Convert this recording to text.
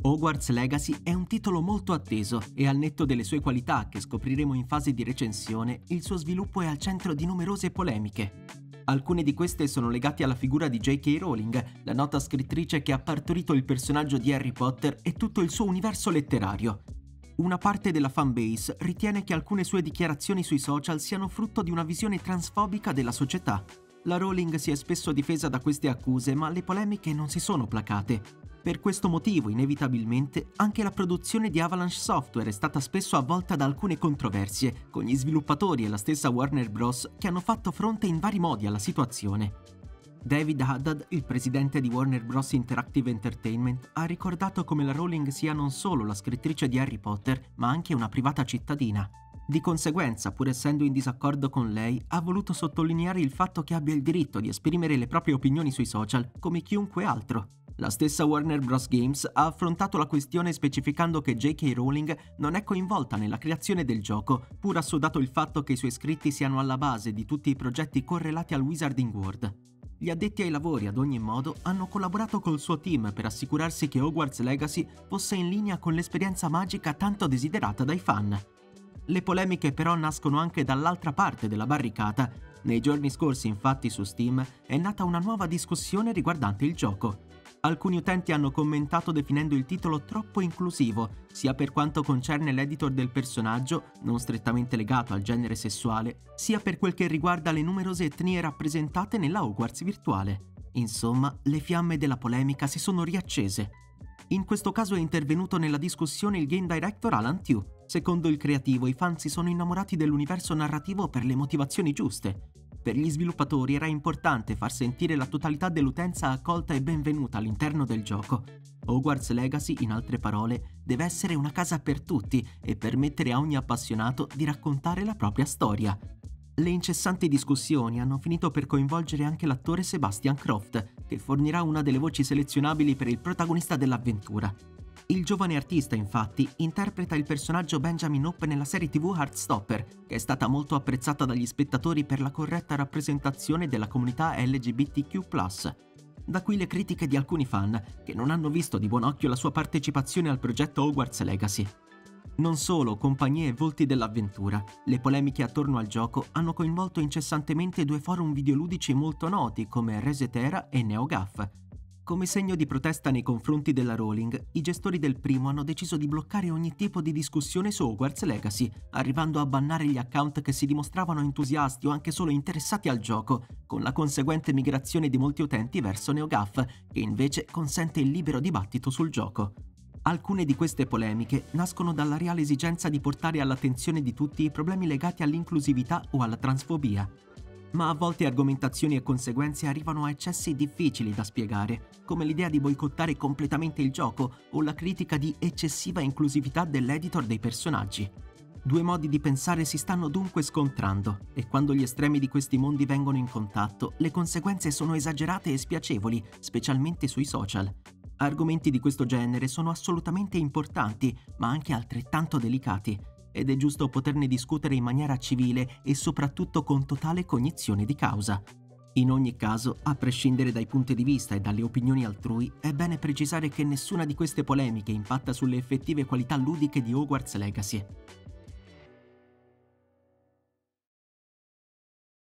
Hogwarts Legacy è un titolo molto atteso e al netto delle sue qualità che scopriremo in fase di recensione, il suo sviluppo è al centro di numerose polemiche. Alcune di queste sono legate alla figura di J.K. Rowling, la nota scrittrice che ha partorito il personaggio di Harry Potter e tutto il suo universo letterario. Una parte della fanbase ritiene che alcune sue dichiarazioni sui social siano frutto di una visione transfobica della società. La Rowling si è spesso difesa da queste accuse, ma le polemiche non si sono placate. Per questo motivo, inevitabilmente, anche la produzione di Avalanche Software è stata spesso avvolta da alcune controversie, con gli sviluppatori e la stessa Warner Bros. che hanno fatto fronte in vari modi alla situazione. David Haddad, il presidente di Warner Bros. Interactive Entertainment, ha ricordato come la Rowling sia non solo la scrittrice di Harry Potter, ma anche una privata cittadina. Di conseguenza, pur essendo in disaccordo con lei, ha voluto sottolineare il fatto che abbia il diritto di esprimere le proprie opinioni sui social come chiunque altro. La stessa Warner Bros. Games ha affrontato la questione specificando che J.K. Rowling non è coinvolta nella creazione del gioco, pur assodato il fatto che i suoi scritti siano alla base di tutti i progetti correlati al Wizarding World. Gli addetti ai lavori, ad ogni modo, hanno collaborato col suo team per assicurarsi che Hogwarts Legacy fosse in linea con l'esperienza magica tanto desiderata dai fan. Le polemiche però nascono anche dall'altra parte della barricata. Nei giorni scorsi, infatti, su Steam è nata una nuova discussione riguardante il gioco. Alcuni utenti hanno commentato definendo il titolo troppo inclusivo, sia per quanto concerne l'editor del personaggio, non strettamente legato al genere sessuale, sia per quel che riguarda le numerose etnie rappresentate nella Hogwarts virtuale. Insomma, le fiamme della polemica si sono riaccese. In questo caso è intervenuto nella discussione il game director Alan Tew. Secondo il creativo, i fan si sono innamorati dell'universo narrativo per le motivazioni giuste. Per gli sviluppatori era importante far sentire la totalità dell'utenza accolta e benvenuta all'interno del gioco. Hogwarts Legacy, in altre parole, deve essere una casa per tutti e permettere a ogni appassionato di raccontare la propria storia. Le incessanti discussioni hanno finito per coinvolgere anche l'attore Sebastian Croft, che fornirà una delle voci selezionabili per il protagonista dell'avventura. Il giovane artista, infatti, interpreta il personaggio Benjamin Hope nella serie TV Heartstopper, che è stata molto apprezzata dagli spettatori per la corretta rappresentazione della comunità LGBTQ. Da qui le critiche di alcuni fan, che non hanno visto di buon occhio la sua partecipazione al progetto Hogwarts Legacy. Non solo compagnie e volti dell'avventura, le polemiche attorno al gioco hanno coinvolto incessantemente due forum videoludici molto noti come Resetera e NeoGAF, come segno di protesta nei confronti della Rowling, i gestori del primo hanno deciso di bloccare ogni tipo di discussione su Hogwarts Legacy, arrivando a bannare gli account che si dimostravano entusiasti o anche solo interessati al gioco, con la conseguente migrazione di molti utenti verso NeoGAF, che invece consente il libero dibattito sul gioco. Alcune di queste polemiche nascono dalla reale esigenza di portare all'attenzione di tutti i problemi legati all'inclusività o alla transfobia ma a volte argomentazioni e conseguenze arrivano a eccessi difficili da spiegare, come l'idea di boicottare completamente il gioco o la critica di eccessiva inclusività dell'editor dei personaggi. Due modi di pensare si stanno dunque scontrando e quando gli estremi di questi mondi vengono in contatto, le conseguenze sono esagerate e spiacevoli, specialmente sui social. Argomenti di questo genere sono assolutamente importanti, ma anche altrettanto delicati ed è giusto poterne discutere in maniera civile e soprattutto con totale cognizione di causa. In ogni caso, a prescindere dai punti di vista e dalle opinioni altrui, è bene precisare che nessuna di queste polemiche impatta sulle effettive qualità ludiche di Hogwarts Legacy.